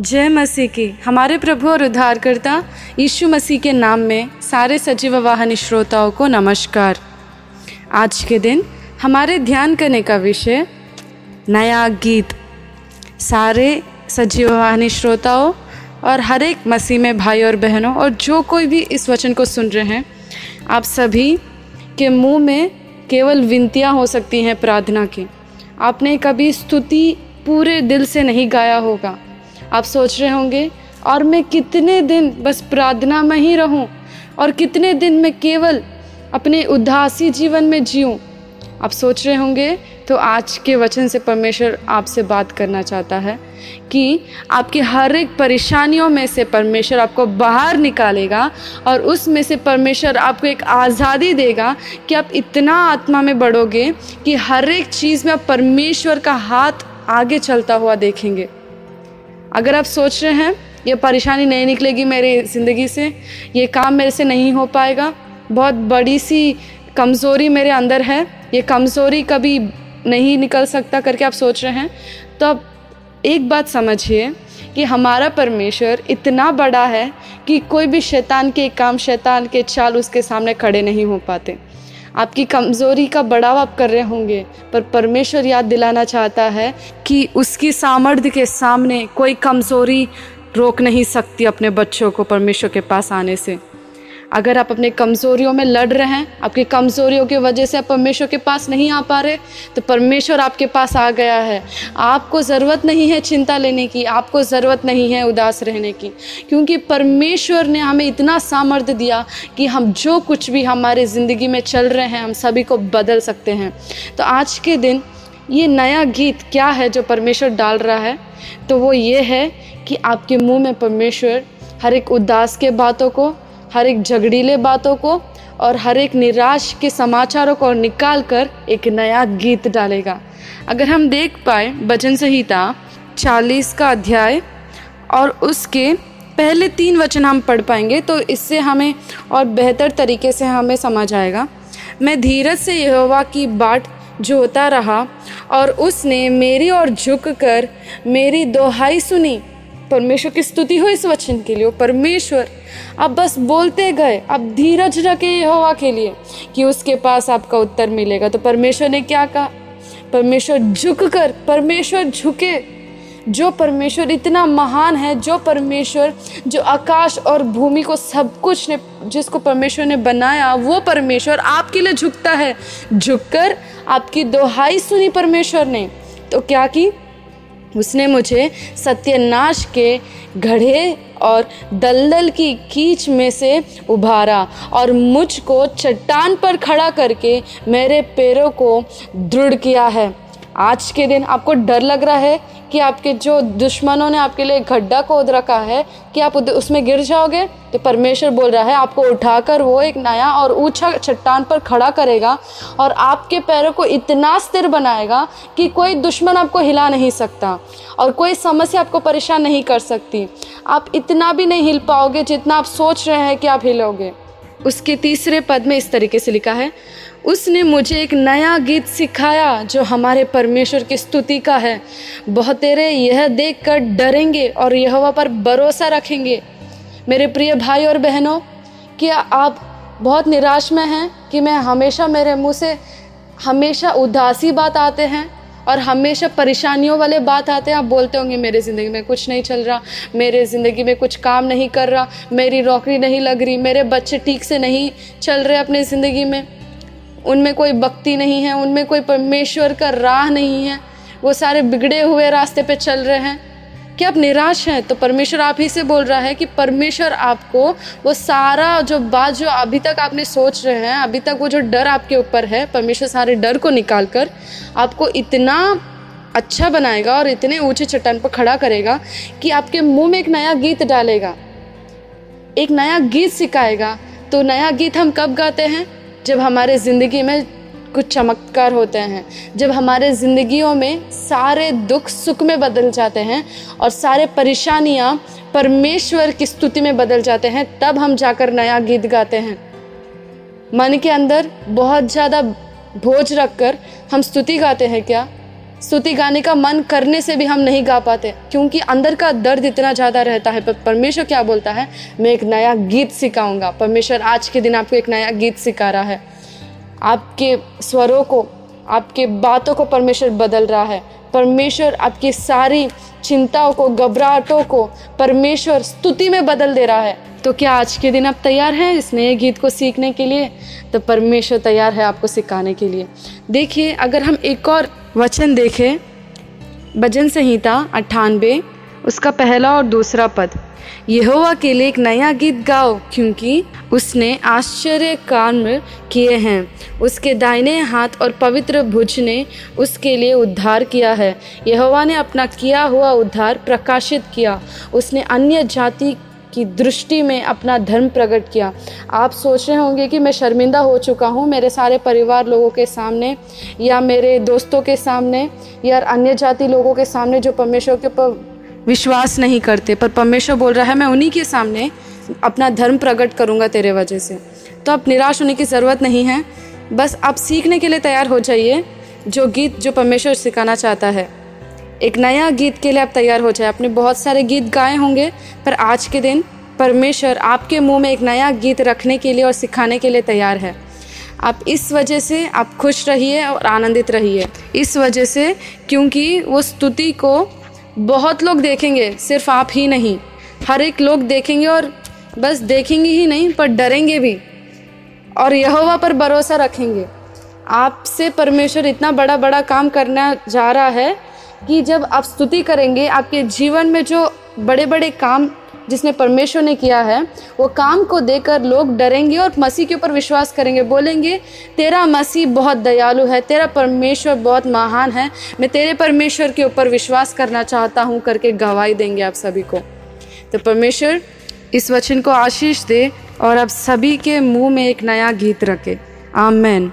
जय मसीह की। हमारे प्रभु और उद्धारकर्ता यीशु मसीह के नाम में सारे सजीव वाहनी श्रोताओं को नमस्कार। आज के दिन हमारे ध्यान करने का विषय नया गीत। सारे सजीव वाहनी श्रोताओं और हर एक मसीह में भाई और बहनों और जो कोई भी इस वचन को सुन रहे हैं, आप सभी के मुँह में केवल विनतियाँ हो सकती हैं प्रार्थना की। आपने कभी स्तुति पूरे दिल से नहीं गाया होगा। आप सोच रहे होंगे, और मैं कितने दिन बस प्रार्थना में ही रहूँ, और कितने दिन मैं केवल अपने उदासी जीवन में जीऊँ? आप सोच रहे होंगे तो आज के वचन से परमेश्वर आपसे बात करना चाहता है कि आपकी हर एक परेशानियों में से परमेश्वर आपको बाहर निकालेगा, और उसमें से परमेश्वर आपको एक आज़ादी देगा कि आप इतना आत्मा में बढ़ोगे कि हर एक चीज़ में आप परमेश्वर का हाथ आगे चलता हुआ देखेंगे। अगर आप सोच रहे हैं, ये परेशानी नहीं निकलेगी मेरी ज़िंदगी से, ये काम मेरे से नहीं हो पाएगा। बहुत बड़ी सी कमज़ोरी मेरे अंदर है, ये कमज़ोरी कभी नहीं निकल सकता करके आप सोच रहे हैं। तो अब एक बात समझिए कि हमारा परमेश्वर इतना बड़ा है कि कोई भी शैतान के काम, शैतान के चाल उसके सामने खड़े नहीं हो पाते। आपकी कमज़ोरी का बढ़ावा आप कर रहे होंगे, पर परमेश्वर याद दिलाना चाहता है कि उसकी सामर्थ्य के सामने कोई कमज़ोरी रोक नहीं सकती अपने बच्चों को परमेश्वर के पास आने से। अगर आप अपने कमज़ोरियों में लड़ रहे हैं, आपकी कमज़ोरियों की वजह से आप परमेश्वर के पास नहीं आ पा रहे तो परमेश्वर आपके पास आ गया है। आपको ज़रूरत नहीं है चिंता लेने की, आपको ज़रूरत नहीं है उदास रहने की, क्योंकि परमेश्वर ने हमें इतना सामर्थ्य दिया कि हम जो कुछ भी हमारे ज़िंदगी में चल रहे हैं, हम सभी को बदल सकते हैं। तो आज के दिन ये नया गीत क्या है जो परमेश्वर डाल रहा है? तो वो ये है कि आपके मुँह में परमेश्वर हर एक उदास के बातों को हर एक झगड़ीले बातों को और हर एक निराश के समाचारों को निकाल कर एक नया गीत डालेगा। अगर हम देख पाए भजन संहिता चालीस का अध्याय और उसके पहले तीन वचन हम पढ़ पाएँगे तो इससे हमें और बेहतर तरीके से हमें समझ आएगा। मैं धीरज से यहोवा की बाट जोता रहा और उसने मेरी ओर झुक कर मेरी दोहाई सुनी। परमेश्वर की स्तुति हो इस वचन के लिए परमेश्वर। अब बस बोलते गए अब धीरज रखे हवा के लिए कि उसके पास आपका उत्तर मिलेगा। तो परमेश्वर ने क्या कहा? परमेश्वर झुक कर परमेश्वर झुके। जो परमेश्वर इतना महान है, जो परमेश्वर, जो आकाश और भूमि को सब कुछ ने, जिसको परमेश्वर ने बनाया, वो परमेश्वर आपके लिए झुकता है। झुककर आपकी दोहाई सुनी परमेश्वर ने। तो क्या की? उसने मुझे सत्यनाश के घड़े और दलदल की कीच में से उभारा और मुझको चट्टान पर खड़ा करके मेरे पैरों को दृढ़ किया है। आज के दिन आपको डर लग रहा है कि आपके जो दुश्मनों ने आपके लिए गड्ढा खोद रखा है कि आप उसमें गिर जाओगे? तो परमेश्वर बोल रहा है, आपको उठाकर वो एक नया और ऊँचा चट्टान पर खड़ा करेगा और आपके पैरों को इतना स्थिर बनाएगा कि कोई दुश्मन आपको हिला नहीं सकता और कोई समस्या आपको परेशान नहीं कर सकती। आप इतना भी नहीं हिल पाओगे जितना आप सोच रहे हैं कि आप हिलोगे। उसके तीसरे पद में इस तरीके से लिखा है उसने मुझे एक नया गीत सिखाया जो हमारे परमेश्वर की स्तुति का है। बहुत तेरे यह देख कर डरेंगे और यह पर भरोसा रखेंगे। मेरे प्रिय भाई और बहनों, क्या आप बहुत निराश में हैं कि मैं हमेशा मेरे मुँह से हमेशा उदासी बात आते हैं और हमेशा परेशानियों वाले बात आते हैं? आप बोलते होंगे, मेरे ज़िंदगी में कुछ नहीं चल रहा, मेरे ज़िंदगी में कुछ काम नहीं कर रहा, मेरी नौकरी नहीं लग रही, मेरे बच्चे ठीक से नहीं चल रहे अपने ज़िंदगी में। उनमें कोई भक्ति नहीं है, उनमें कोई परमेश्वर का राह नहीं है। वो सारे बिगड़े हुए रास्ते पे चल रहे हैं। कि आप निराश हैं तो परमेश्वर आप ही से बोल रहा है कि परमेश्वर आपको वो सारा जो बात जो अभी तक आपने सोच रहे हैं, अभी तक वो जो डर आपके ऊपर है, परमेश्वर सारे डर को निकाल कर आपको इतना अच्छा बनाएगा और इतने ऊँचे चट्टान पर खड़ा करेगा कि आपके मुँह में एक नया गीत डालेगा, एक नया गीत सिखाएगा। तो नया गीत हम कब गाते हैं? जब हमारे ज़िंदगी में कुछ चमत्कार होते हैं, जब हमारे ज़िंदगियों में सारे दुख सुख में बदल जाते हैं और सारे परेशानियाँ परमेश्वर की स्तुति में बदल जाते हैं, तब हम जाकर नया गीत गाते हैं। मन के अंदर बहुत ज़्यादा भोज रख कर हम स्तुति गाते हैं क्या? स्तुति गाने का मन करने से भी हम नहीं गा पाते, क्योंकि अंदर का दर्द इतना ज़्यादा रहता है। पर परमेश्वर क्या बोलता है? मैं एक नया गीत सिखाऊँगा। परमेश्वर, आज के दिन आपको एक नया गीत सिखा रहा है। आपके स्वरों को, आपके बातों को परमेश्वर बदल रहा है। परमेश्वर आपकी सारी चिंताओं को, घबराहटों को परमेश्वर स्तुति में बदल दे रहा है। तो क्या आज के दिन आप तैयार हैं इस नए गीत को सीखने के लिए? तो परमेश्वर तैयार है आपको सिखाने के लिए। देखिए, अगर हम एक और वचन देखें, भजन संहिता अट्ठानबे, उसका पहला और दूसरा पद। यहोवा के लिए एक नया गीत गाओ, क्योंकि उसने आश्चर्य काम किए हैं। उसके दाहिने हाथ और पवित्र भुज ने उसके लिए उद्धार किया है। यहोवा ने अपना किया हुआ उद्धार प्रकाशित किया। उसने अन्य जाति की दृष्टि में अपना धर्म प्रकट किया। आप सोच रहे होंगे कि मैं शर्मिंदा हो चुका हूँ मेरे सारे परिवार लोगों के सामने या मेरे दोस्तों के सामने या अन्य जाति लोगों के सामने जो परमेश्वर के ऊपर विश्वास नहीं करते, पर परमेश्वर बोल रहा है, मैं उन्हीं के सामने अपना धर्म प्रकट करूँगा तेरे वजह से। तो अब निराश होने की ज़रूरत नहीं है। बस आप सीखने के लिए तैयार हो जाइए जो गीत जो परमेश्वर सिखाना चाहता है। एक नया गीत के लिए आप तैयार हो जाए। आपने बहुत सारे गीत गाए होंगे, पर आज के दिन परमेश्वर आपके मुँह में एक नया गीत रखने के लिए और सिखाने के लिए तैयार है। आप इस वजह से आप खुश रहिए और आनंदित रहिए। इस वजह से क्योंकि वो स्तुति को बहुत लोग देखेंगे, सिर्फ़ आप ही नहीं, हर एक लोग देखेंगे और बस देखेंगे ही नहीं, पर डरेंगे भी। और यहोवा पर भरोसा रखेंगे। आपसे परमेश्वर इतना बड़ा बड़ा काम करना जा रहा है कि जब आप स्तुति करेंगे, आपके जीवन में जो बड़े बड़े काम जिसने परमेश्वर ने किया है, वो काम को देकर लोग डरेंगे और मसीह के ऊपर विश्वास करेंगे। बोलेंगे, तेरा मसीह बहुत दयालु है, तेरा परमेश्वर बहुत महान है। मैं तेरे परमेश्वर के ऊपर विश्वास करना चाहता हूँ करके गवाही देंगे आप सभी को। तो परमेश्वर, इस वचन को आशीष दे और अब सभी के मुँह में एक नया गीत रखे। आमेन।